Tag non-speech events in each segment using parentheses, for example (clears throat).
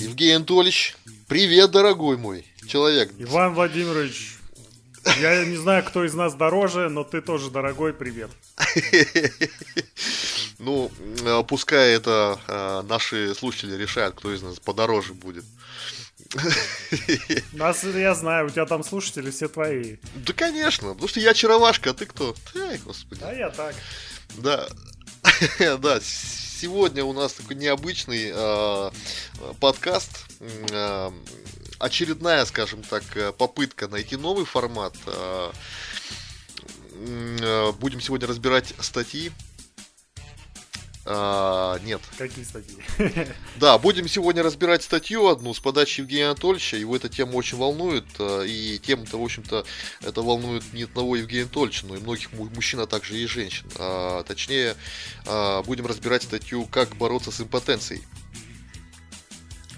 Евгений Анатольевич, привет, дорогой мой человек. Иван Владимирович, я не знаю, кто из нас дороже, но ты тоже дорогой, привет. (laughs) Ну, э, пускай это э, наши слушатели решают, кто из нас подороже будет. (laughs) Нас, я знаю, у тебя там слушатели все твои. Да, конечно, потому что я очаровашка, а ты кто? Ай, господи. А я так. Да, (laughs) да, сегодня у нас такой необычный э, подкаст. Э, очередная, скажем так, попытка найти новый формат. Э, будем сегодня разбирать статьи. А, нет. Какие статьи? (laughs) Да, будем сегодня разбирать статью одну с подачи Евгения Анатольевича. Его эта тема очень волнует. э, И тема-то, в общем-то, это волнует не одного Евгения Анатольевича, но и многих му- мужчин, а также и женщин. А, точнее, а, будем разбирать статью «Как бороться с импотенцией».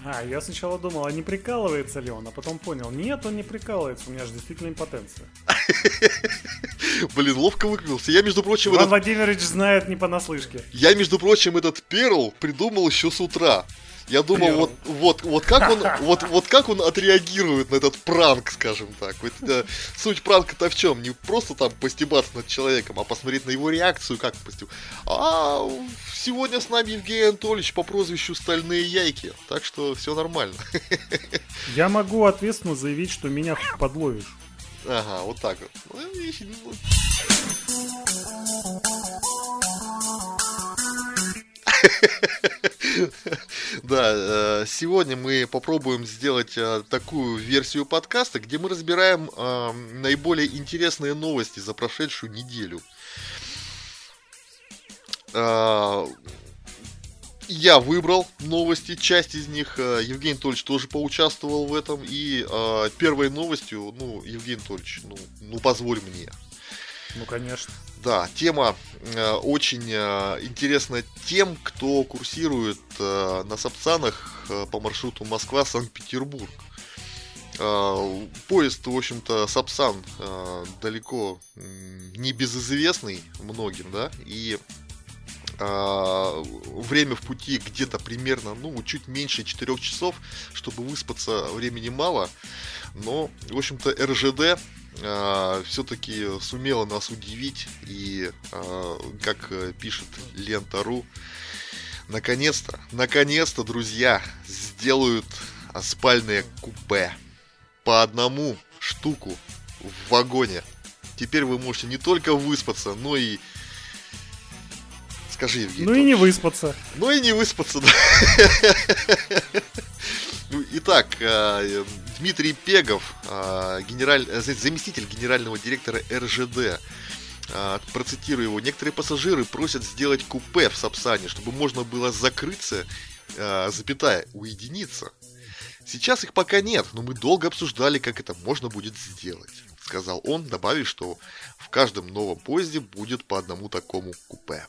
А, я сначала думал, а не прикалывается ли он, а потом понял, нет, он не прикалывается, у меня же действительно импотенция. (laughs) Блин, ловко выкрутился. Я, между прочим, Иван этот, Владимирович знает не понаслышке. я, между прочим, этот перл придумал еще с утра. Я думал, вот, вот, вот как он, (laughs) вот, вот как он отреагирует на этот пранк, скажем так. Вот, э, суть пранка-то в чем? Не просто там постебаться над человеком, а посмотреть на его реакцию, как постеб. А сегодня с нами Евгений Анатольевич по прозвищу Стальные Яйки, так что все нормально. (laughs) Я могу ответственно заявить, что меня подловишь. Ага, вот так вот. Да, э, сегодня мы попробуем сделать э, такую версию подкаста, где мы разбираем э, наиболее интересные новости за прошедшую неделю. Я выбрал новости, часть из них Евгений Анатольевич тоже поучаствовал в этом. И первой новостью, ну, Евгений Анатольевич, ну, ну позволь мне. Ну, конечно. Да, тема э, очень э, интересна тем, кто курсирует э, на Сапсанах э, по маршруту Москва-Санкт-Петербург. Э, поезд, в общем-то, Сапсан э, далеко не безызвестный многим, да, и э, время в пути где-то примерно, ну, чуть меньше 4 часов, чтобы выспаться времени мало, но, в общем-то, РЖД все-таки сумела нас удивить и, э, как э, пишет Лента.ру, наконец-то, наконец-то, друзья, сделают спальные купе по одному штуку в вагоне. Теперь вы можете не только выспаться, но и... Скажи, Евгений. Ну и не выспаться. Ну и не выспаться, да. (laughs) Ну, Итак, э, Дмитрий Пегов, э, генераль- э, заместитель генерального директора РЖД, э, процитирую его, некоторые пассажиры просят сделать купе в Сапсане, чтобы можно было закрыться, э, запятая, уединиться. Сейчас их пока нет, но мы долго обсуждали, как это можно будет сделать, сказал он, добавив, что в каждом новом поезде будет по одному такому купе.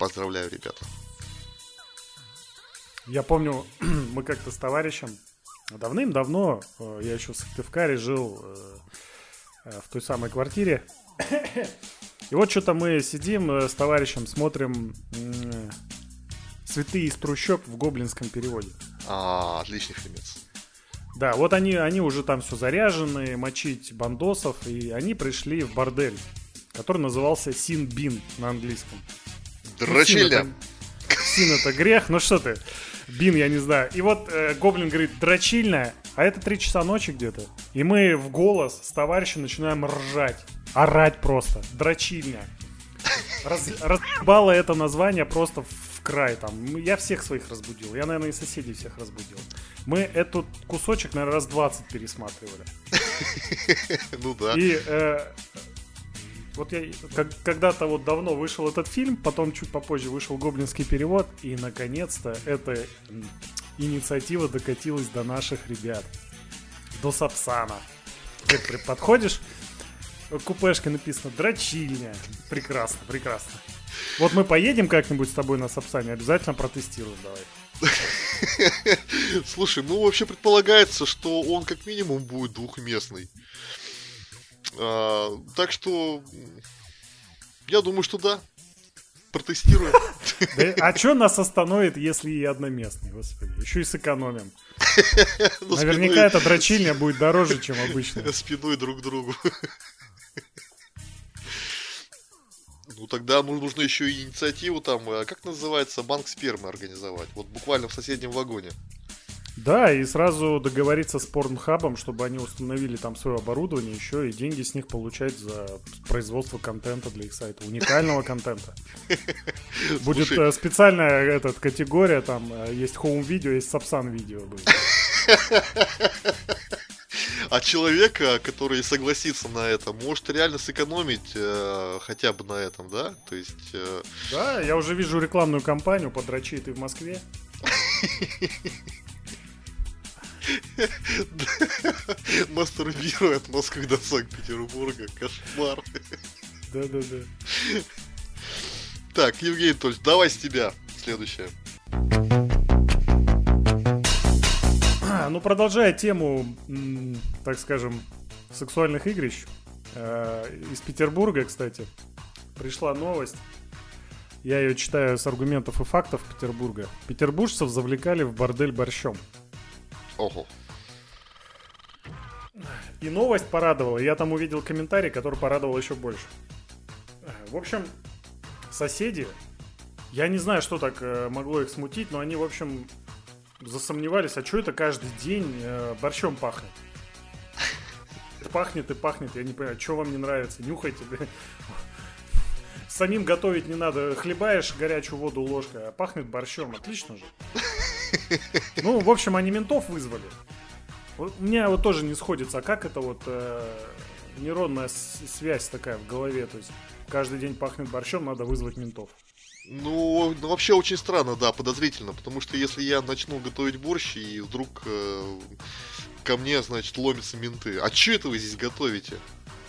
Поздравляю, ребята. Я помню, (clears throat) мы как-то с товарищем давным-давно, э, я еще в Сыктывкаре жил э, э, в той самой квартире. И вот что-то мы сидим с товарищем, смотрим «Цветы из трущоб» в гоблинском переводе. А, отличный фильмец. Да, вот они, они уже там все заряжены, мочить бандосов, и они пришли в бордель, который назывался Син-Бин на английском. Ну, Дрочильня. Син это- Син это грех, ну что ты, Бин, я не знаю. И вот э, Гоблин говорит, дрочильная, а это 3 часа ночи где-то. И мы в голос с товарищем начинаем ржать. Орать просто. Дрочильня. Раз, разъебало это название просто в край там. Я всех своих разбудил. Я, наверное, и соседей всех разбудил. Мы этот кусочек, наверное, раз 20 пересматривали. (laughs) Ну да. И э, вот я как- когда-то вот давно вышел этот фильм, потом чуть попозже вышел гоблинский перевод, и наконец-то эта инициатива докатилась до наших ребят. До Сапсана. Ты подходишь, купешка написано «Дрочильня». Прекрасно, прекрасно. Вот мы поедем как-нибудь с тобой на Сапсане, обязательно протестируем давай. (laughs) Слушай, ну вообще предполагается, что он как минимум будет двухместный. А, так что я думаю, что да. протестируем. а что нас остановит, если и одноместный, господи? Еще и сэкономим. (laughs) Ну, Наверняка эта дрочильня будет дороже, чем обычно. (laughs) Спиной друг другу. (laughs) Ну тогда нужно еще и инициативу там, э, как называется, банк спермы организовать. Вот буквально в соседнем вагоне. Да, и сразу договориться с порнхабом, чтобы они установили там свое оборудование еще и деньги с них получать за производство контента для их сайта, уникального контента. (laughs) Будет э, специальная этот, категория, там э, есть home видео, есть сапсан видео. (laughs) А человека, который согласится на это, может реально сэкономить э, хотя бы на этом, да? То есть... Э... Да, я уже вижу рекламную кампанию «Подрочи ты в Москве». (laughs) (laughs) Мастурбирует Москвы до Санкт-Петербурга. Кошмар. Да-да-да. Так, Евгений Анатольевич, давай с тебя следующее. (clears throat) Ну, продолжая тему, так скажем, сексуальных игрищ, э, из Петербурга, кстати, пришла новость. Я ее читаю с аргументов и фактов Петербурга. Петербуржцев завлекали в бордель борщом. Ого. И новость порадовала. Я там увидел комментарий, который порадовал еще больше. В общем, соседи, я не знаю, что так э, могло их смутить, но они, в общем, засомневались, а что это каждый день э, борщом пахнет? Пахнет и пахнет, я не понимаю, что вам не нравится, нюхайте. Самим готовить не надо, хлебаешь горячую воду ложкой, а пахнет борщом, отлично же. (laughs) Ну, в общем, они ментов вызвали. У меня вот тоже не сходится, а как это вот э, нейронная связь такая в голове, то есть каждый день пахнет борщом, надо вызвать ментов. Ну, ну, вообще очень странно, да, подозрительно, потому что если я начну готовить борщ, и вдруг э, ко мне, значит, ломятся менты, а что это вы здесь готовите?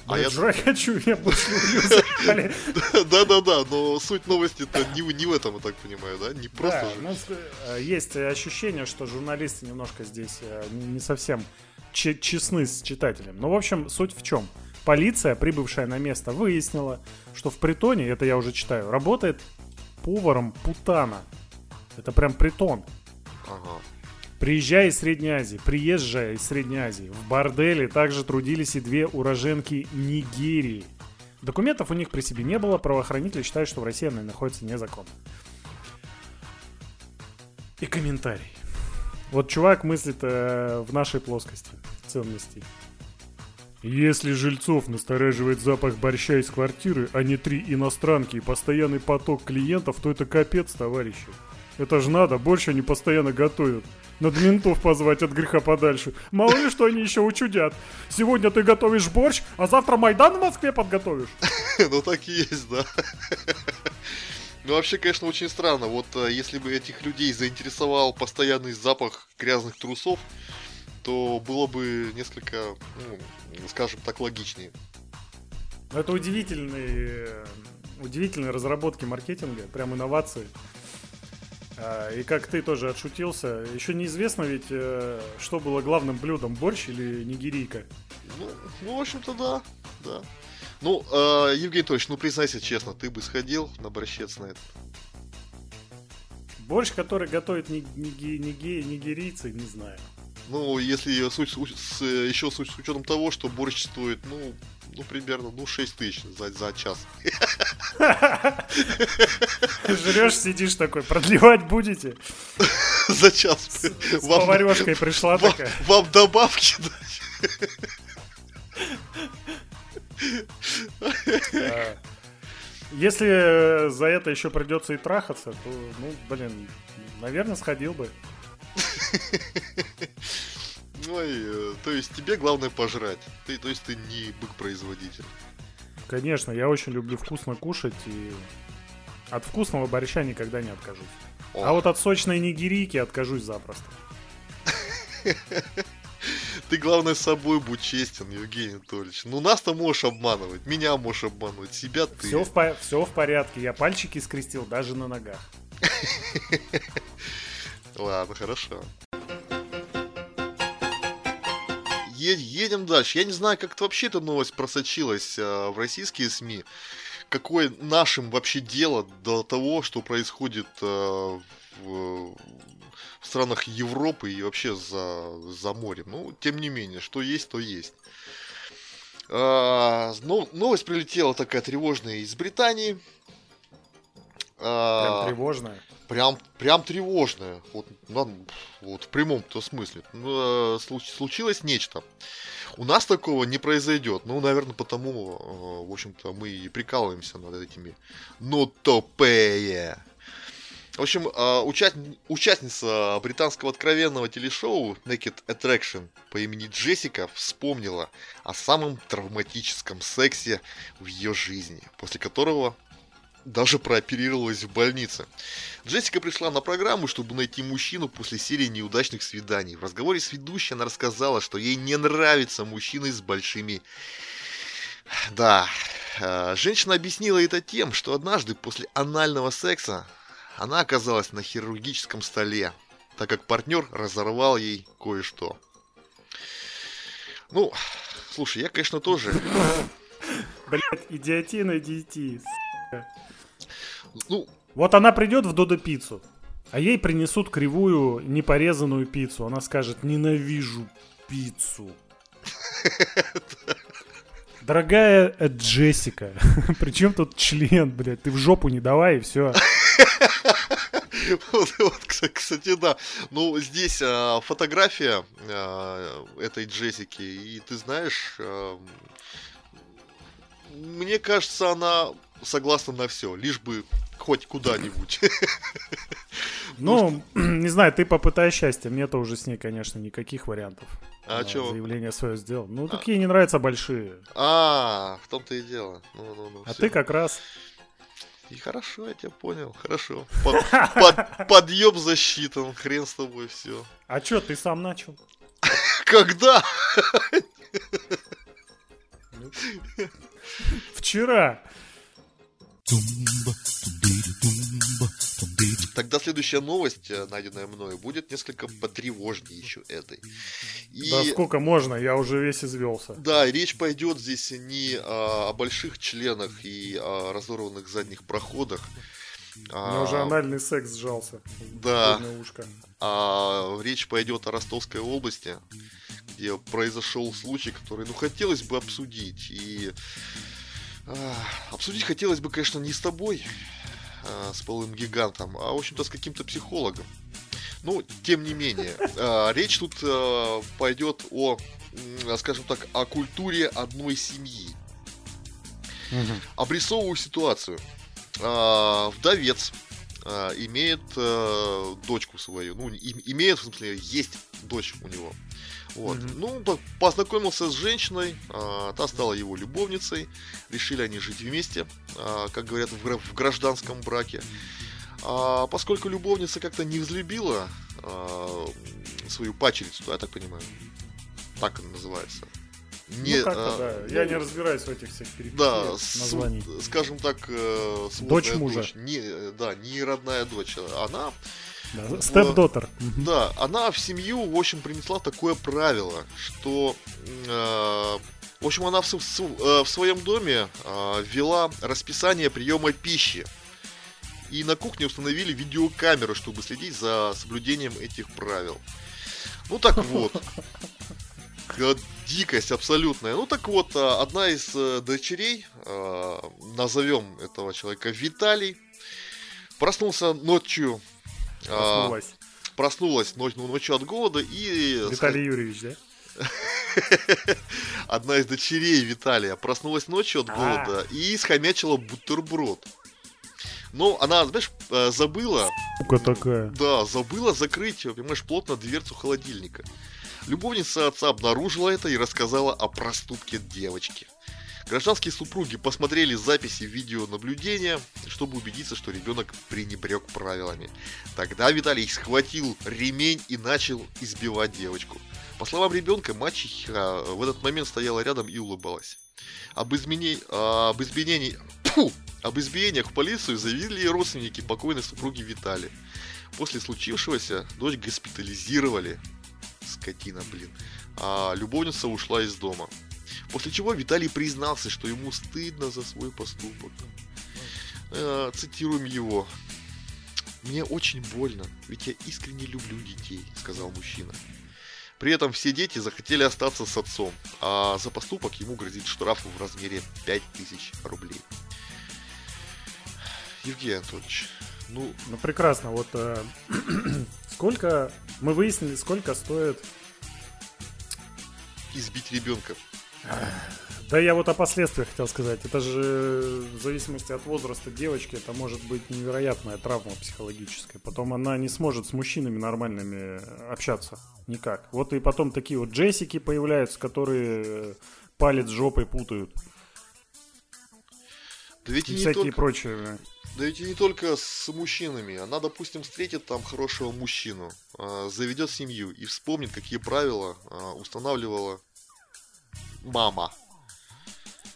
А я жрать хочу, я больше (laughs) Да-да-да, но суть новости-то не, не в этом, я так понимаю, да? Не просто да, же. Ну, э, есть ощущение, что журналисты немножко здесь э, не совсем честны с читателем. Но, в общем, суть в чем? Полиция, прибывшая на место, выяснила, что в притоне, это я уже читаю, работает поваром Путана. Это прям притон. Ага. Приезжая из Средней Азии, приезжая из Средней Азии, в борделе также трудились и две уроженки Нигерии. Документов у них при себе не было, правоохранители считают, что в России она находится незаконно. И комментарий. Вот чувак мыслит э, в нашей плоскости ценностей. Если жильцов настораживает запах борща из квартиры, а не три иностранки и постоянный поток клиентов, то это капец, товарищи. Это же надо, больше они постоянно готовят. Надо ментов позвать от греха подальше. Мало ли, что они еще учудят. Сегодня ты готовишь борщ, а завтра Майдан в Москве подготовишь. (laughs) Ну так и есть, да. Ну, вообще, конечно, очень странно. Вот э, если бы этих людей заинтересовал постоянный запах грязных трусов, то было бы несколько, ну, скажем так, логичнее. Это удивительные, э, удивительные разработки маркетинга, прям инновации. А, и как ты тоже отшутился, еще неизвестно ведь, э, что было главным блюдом, борщ или нигерийка? Ну, ну в общем-то, да, да. Ну, э, Евгений Анатольевич, ну признайся честно, ты бы сходил на борщец на этот? Борщ, который готовят ниги, ниги, нигерийцы, не знаю. Ну, если суть, с, еще суть с учетом того, что борщ стоит, ну, ну, примерно, ну, 6 тысяч за, за час. Жрешь, сидишь такой, продлевать будете? (laughs) За час. С, с поварешкой пришла вам, такая. Вам добавки дать. Если за это еще придется и трахаться, то, ну, блин, наверное, сходил бы. (laughs) Ой, э, то есть тебе главное пожрать. Ты, то есть ты не бык-производитель. Конечно, я очень люблю вкусно кушать и от вкусного борща никогда не откажусь. О. А вот от сочной нигерийки откажусь запросто. (laughs) Ты, главное, с собой будь честен, Евгений Анатольевич. Ну, нас-то можешь обманывать, меня можешь обманывать, себя ты. Все в, по- все в порядке, я пальчики скрестил даже на ногах. (laughs) Ладно, хорошо едем дальше. Я не знаю, как это вообще эта новость просочилась э, в российские СМИ. какое нашим вообще дело до того, что происходит э, в, в странах Европы и вообще за, за морем. Ну, тем не менее, что есть, то есть. А, ну, новость прилетела такая тревожная из Британии. А, прям тревожная? Прям, прям тревожная. Вот, вот в прямом-то смысле. Ну, э, случилось нечто. У нас такого не произойдет. Ну, наверное, потому, э, в общем-то, мы и прикалываемся над этими. Ну, тупые. В общем, э, участ... участница британского откровенного телешоу Naked Attraction по имени Джессика вспомнила о самом травматическом сексе в ее жизни, после которого даже прооперировалась в больнице. Джессика пришла на программу, чтобы найти мужчину после серии неудачных свиданий. В разговоре с ведущей она рассказала, что ей не нравятся мужчины с большими... Да, э, женщина объяснила это тем, что однажды после анального секса она оказалась на хирургическом столе, так как партнер разорвал ей кое-что. Ну, слушай, я, конечно, тоже... Блять, идиотина, идиоти. Ну, вот она придет в Додо пиццу, а ей принесут кривую, непорезанную пиццу. Она скажет, ненавижу пиццу. Дорогая Джессика, (laughs) причем тут член, блядь, ты в жопу не давай и все. Вот, вот, кстати, да. Ну, здесь а, фотография а, этой Джессики, и ты знаешь, а, мне кажется, она согласна на все, лишь бы хоть куда-нибудь. (laughs) Ну, (clears throat) не знаю, ты попытай счастье. Мне-то уже с ней, конечно, никаких вариантов. А что? Заявление свое сделал. Ну, такие не нравятся большие. А, в том-то и дело. Ну, ну, ну, а ты как раз... И хорошо, я тебя понял, хорошо. Под, (laughs) под, подъем засчитан, хрен с тобой, все. А чё, ты сам начал? (laughs) Когда? Вчера. Тогда следующая новость, э, найденная мною, будет несколько потревожнее еще этой. И... Да сколько можно, я уже весь извелся. Да, речь пойдет здесь не о, о больших членах и о разорванных задних проходах. У меня а... уже анальный секс сжался. Да. Ушко. А, речь пойдет о Ростовской области, где произошел случай, который, ну, хотелось бы обсудить. И Обсудить хотелось бы, конечно, не с тобой, а, с полым гигантом, а, в общем-то, с каким-то психологом. Ну, тем не менее, а, речь тут а, пойдет о, скажем так, о культуре одной семьи. Обрисовываю ситуацию. Вдовец имеет дочку свою, ну, имеет, в смысле, есть дочь у него. Вот. Mm-hmm. Ну, познакомился с женщиной, а, та стала его любовницей, решили они жить вместе, а, как говорят, в, в гражданском браке. А, поскольку любовница как-то не взлюбила а, свою пачерицу, да, я так понимаю, так она называется. Не, ну, а, да. Я ну, не разбираюсь в этих всех да, названий. С, скажем так, э, дочь мужа. Дочь, не, да, не родная дочь. Она Степ-дотер. Да, она в семью, в общем, принесла такое правило, что, э, в общем, она в, в, э, своем доме э, ввела расписание приема пищи. И на кухне установили видеокамеру, чтобы следить за соблюдением этих правил. Ну так вот. (laughs) Дикость абсолютная. Ну так вот, э, одна из э, дочерей, назовем этого человека Виталий, проснулся ночью Проснулась. А, проснулась ночь, ну, ночью от голода и... Виталий Юрьевич, да? (laughs) Одна из дочерей Виталия проснулась ночью от а. голода и схомячила бутерброд. Но она, знаешь, э, забыла... Сука такая. Да, забыла закрыть, понимаешь, плотно дверцу холодильника. Любовница отца обнаружила это и рассказала о проступке девочки. Гражданские супруги посмотрели записи видеонаблюдения, чтобы убедиться, что ребенок пренебрег правилами. Тогда Виталий схватил ремень и начал избивать девочку. По словам ребенка, мачеха в этот момент стояла рядом и улыбалась. Об, измене... об изменении... Фу! Об избиениях в полицию заявили родственники покойной супруги Виталия. После случившегося дочь госпитализировали. Скотина, блин. А любовница ушла из дома. После чего Виталий признался, что ему стыдно за свой поступок. Э, цитируем его. «Мне очень больно, ведь я искренне люблю детей», — сказал мужчина. При этом все дети захотели остаться с отцом, а за поступок ему грозит штраф в размере 5000 рублей. Евгений Анатольевич, ну... Ну, прекрасно. Вот э, (clears throat) сколько... Мы выяснили, сколько стоит... Избить ребенка. Да я вот о последствиях хотел сказать. Это же в зависимости от возраста девочки, это может быть невероятная травма психологическая. Потом она не сможет с мужчинами нормальными общаться. Никак. Вот и потом такие вот Джессики появляются, которые палец жопой путают. Да ведь и, и всякие только... прочие. Да ведь и не только с мужчинами. Она, допустим, встретит там хорошего мужчину, а, заведет семью и вспомнит, какие правила а, устанавливала мама.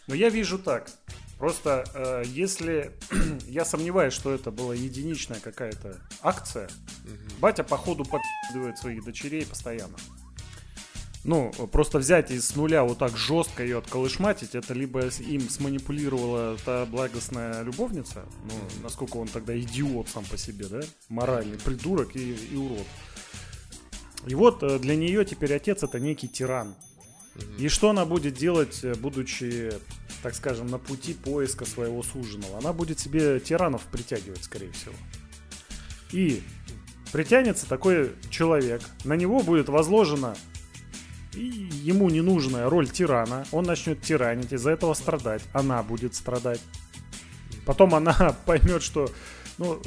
Но я вижу так. Просто э, если (clears throat) я сомневаюсь, что это была единичная какая-то акция, угу. батя походу подписывает своих дочерей постоянно. Ну, просто взять и с нуля вот так жестко ее отколышматить, это либо им сманипулировала та благостная любовница, ну, насколько он тогда идиот сам по себе, да, моральный придурок и, и урод. И вот э, для нее теперь отец это некий тиран. И что она будет делать, э, будучи, так скажем, на пути поиска своего суженого? Она будет себе тиранов притягивать, скорее всего. И притянется такой человек, на него будет возложена ему ненужная роль тирана, он начнет тиранить, из-за этого страдать, она будет страдать. Потом она (laughs) поймет, что ну,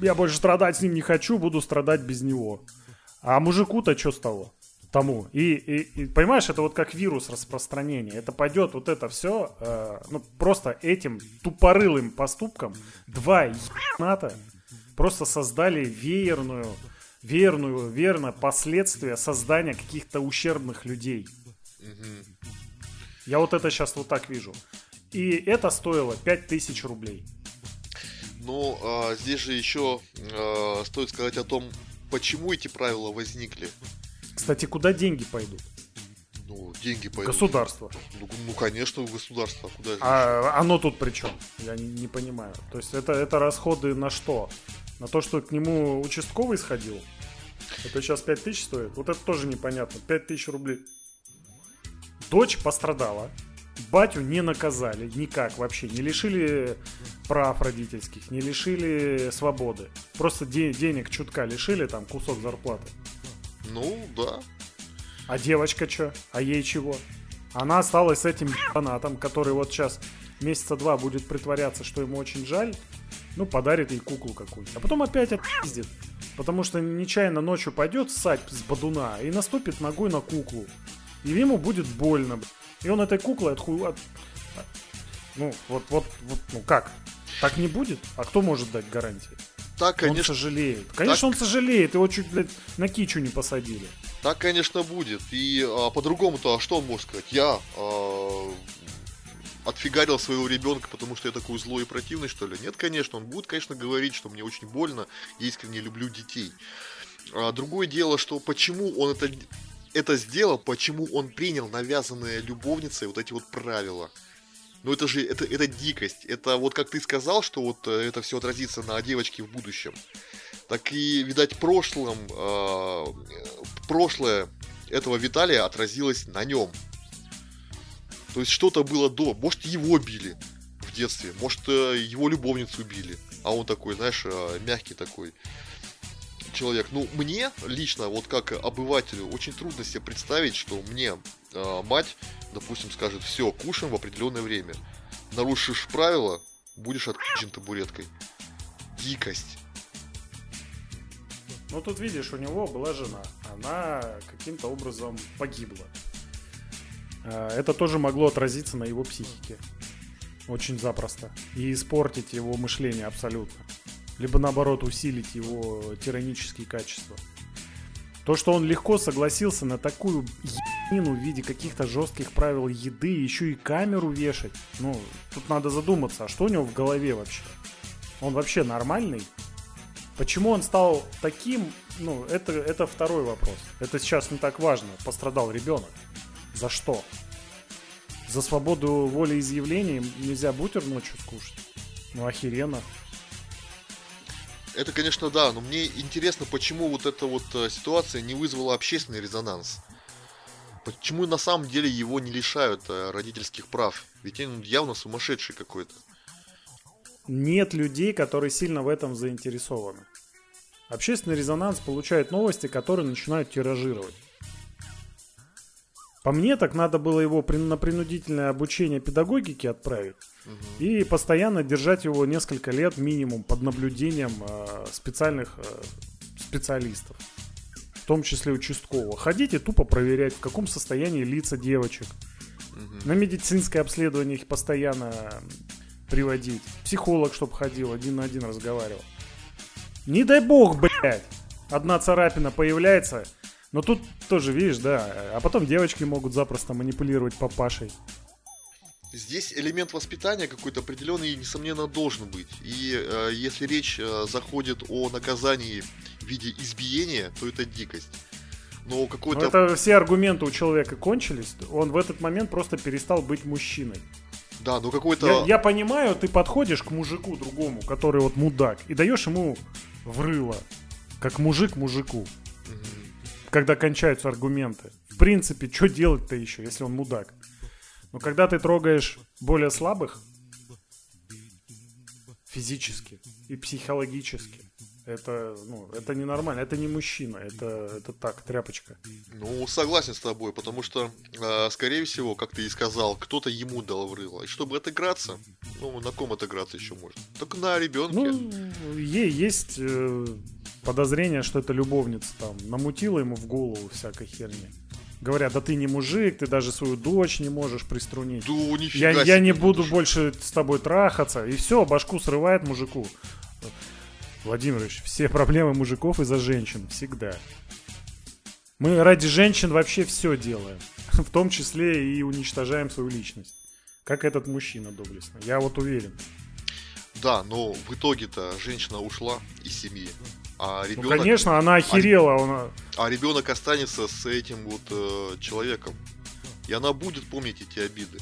я больше страдать с ним не хочу, буду страдать без него. А мужику-то что с того? Тому. И, и, и понимаешь, это вот как вирус распространения. Это пойдет вот это все, э, ну просто этим тупорылым поступком два ебаната просто создали веерную, верную, верно последствия создания каких-то ущербных людей. Я вот это сейчас вот так вижу. И это стоило 5000 рублей. Ну, а, здесь же еще а, стоит сказать о том, почему эти правила возникли. Кстати, куда деньги пойдут? Ну, деньги пойдут. Государство. Ну, ну конечно, государство. Куда а оно тут при чем? Я не, не понимаю. То есть это, это расходы на что? На то, что к нему участковый сходил? Это сейчас 5 тысяч стоит? Вот это тоже непонятно. 5 тысяч рублей. Дочь пострадала. Батю не наказали никак вообще. Не лишили прав родительских, не лишили свободы. Просто де- денег чутка лишили, там кусок зарплаты. Ну, да. А девочка что? А ей чего? Она осталась с этим фанатом, который вот сейчас месяца два будет притворяться, что ему очень жаль, ну, подарит ей куклу какую-то. А потом опять отпиздит. Потому что нечаянно ночью пойдет ссать с бадуна и наступит ногой на куклу. И ему будет больно. И он этой куклой отху... От... Ну, вот, вот, вот, ну как? Так не будет? А кто может дать гарантии? Так, конечно. Он сожалеет. Конечно, так... он сожалеет. Его чуть, блядь, на кичу не посадили. Так, конечно, будет. И а, по-другому-то, а что он может сказать? Я а, отфигарил своего ребенка, потому что я такой злой и противный, что ли? Нет, конечно, он будет, конечно, говорить, что мне очень больно, я искренне люблю детей. А, другое дело, что почему он это, это сделал, почему он принял навязанные любовницей вот эти вот правила. Ну это же, это, это дикость. Это вот как ты сказал, что вот э, это все отразится на девочке в будущем. Так и, видать, прошлым, э, прошлое этого Виталия отразилось на нем. То есть что-то было до. Может, его били в детстве. Может, э, его любовницу били. А он такой, знаешь, э, мягкий такой человек. Ну, мне лично, вот как обывателю, очень трудно себе представить, что мне э, мать, допустим, скажет, все, кушаем в определенное время. Нарушишь правила, будешь отключен табуреткой. Дикость. Ну, тут видишь, у него была жена. Она каким-то образом погибла. Э, это тоже могло отразиться на его психике. Очень запросто. И испортить его мышление абсолютно либо наоборот усилить его тиранические качества. То, что он легко согласился на такую ебанину в виде каких-то жестких правил еды, еще и камеру вешать, ну, тут надо задуматься, а что у него в голове вообще? Он вообще нормальный? Почему он стал таким, ну, это, это второй вопрос. Это сейчас не так важно. Пострадал ребенок. За что? За свободу волеизъявления нельзя бутер ночью скушать. Ну, охеренно. Это, конечно, да, но мне интересно, почему вот эта вот э, ситуация не вызвала общественный резонанс. Почему на самом деле его не лишают э, родительских прав? Ведь он явно сумасшедший какой-то. Нет людей, которые сильно в этом заинтересованы. Общественный резонанс получает новости, которые начинают тиражировать. По мне, так надо было его на принудительное обучение педагогики отправить угу. и постоянно держать его несколько лет минимум под наблюдением э, специальных э, специалистов, в том числе участкового. Ходите тупо проверять, в каком состоянии лица девочек. Угу. На медицинское обследование их постоянно приводить. Психолог, чтобы ходил, один на один разговаривал. Не дай бог, блядь, одна царапина появляется, но тут тоже, видишь, да, а потом девочки могут запросто манипулировать папашей. Здесь элемент воспитания какой-то определенный, несомненно, должен быть. И э, если речь э, заходит о наказании в виде избиения, то это дикость. Но какой-то... Но это все аргументы у человека кончились. Он в этот момент просто перестал быть мужчиной. Да, ну какой-то... Я, я понимаю, ты подходишь к мужику другому, который вот мудак, и даешь ему в рыло, как мужик мужику. Угу когда кончаются аргументы. В принципе, что делать-то еще, если он мудак? Но когда ты трогаешь более слабых, физически и психологически, это, ну, это ненормально, это не мужчина, это, это так, тряпочка. Ну, согласен с тобой, потому что, э, скорее всего, как ты и сказал, кто-то ему дал в рыло. И чтобы отыграться, ну, на ком отыграться еще можно? Только на ребенке. Ну, ей есть э, подозрение, что это любовница там намутила ему в голову всякой херни. Говорят, да ты не мужик, ты даже свою дочь не можешь приструнить. Да, нифига я, я не буду даже. больше с тобой трахаться. И все, башку срывает мужику. Владимирович, все проблемы мужиков из-за женщин. Всегда. Мы ради женщин вообще все делаем. (laughs) В том числе и уничтожаем свою личность. Как этот мужчина доблестно. Я вот уверен. Да, но в итоге-то женщина ушла из семьи. А ребенок, ну, конечно, она охерела. А, она... а ребенок останется с этим вот э, человеком. И она будет помнить эти обиды.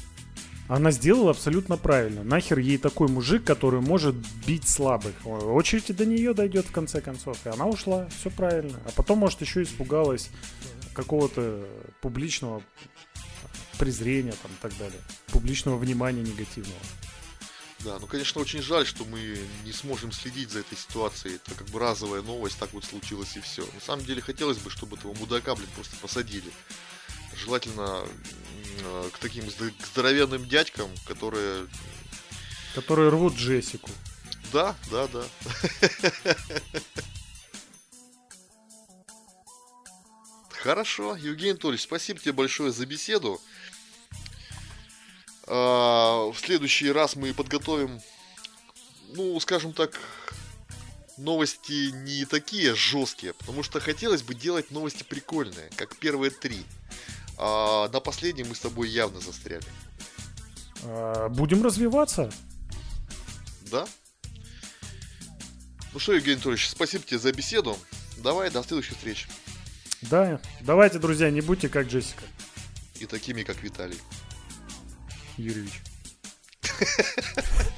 Она сделала абсолютно правильно. Нахер ей такой мужик, который может бить слабых. Очередь до нее дойдет в конце концов. И она ушла. Все правильно. А потом, может, еще испугалась какого-то публичного презрения там и так далее. Публичного внимания негативного. Да, ну, конечно, очень жаль, что мы не сможем следить за этой ситуацией. Это как бы разовая новость, так вот случилось и все. На самом деле, хотелось бы, чтобы этого мудака, блин, просто посадили. Желательно э, к таким здоровенным дядькам, которые... Которые рвут Джессику. Да, да, да. (laughs) Хорошо, Евгений Анатольевич, спасибо тебе большое за беседу. А, в следующий раз мы подготовим, ну, скажем так, новости не такие жесткие, потому что хотелось бы делать новости прикольные, как первые три. А на последней мы с тобой явно застряли. А, будем развиваться. Да. Ну что, Евгений Анатольевич, спасибо тебе за беседу. Давай, до следующих встреч. Да, давайте, друзья, не будьте как Джессика. И такими, как Виталий. Юрьевич. (laughs)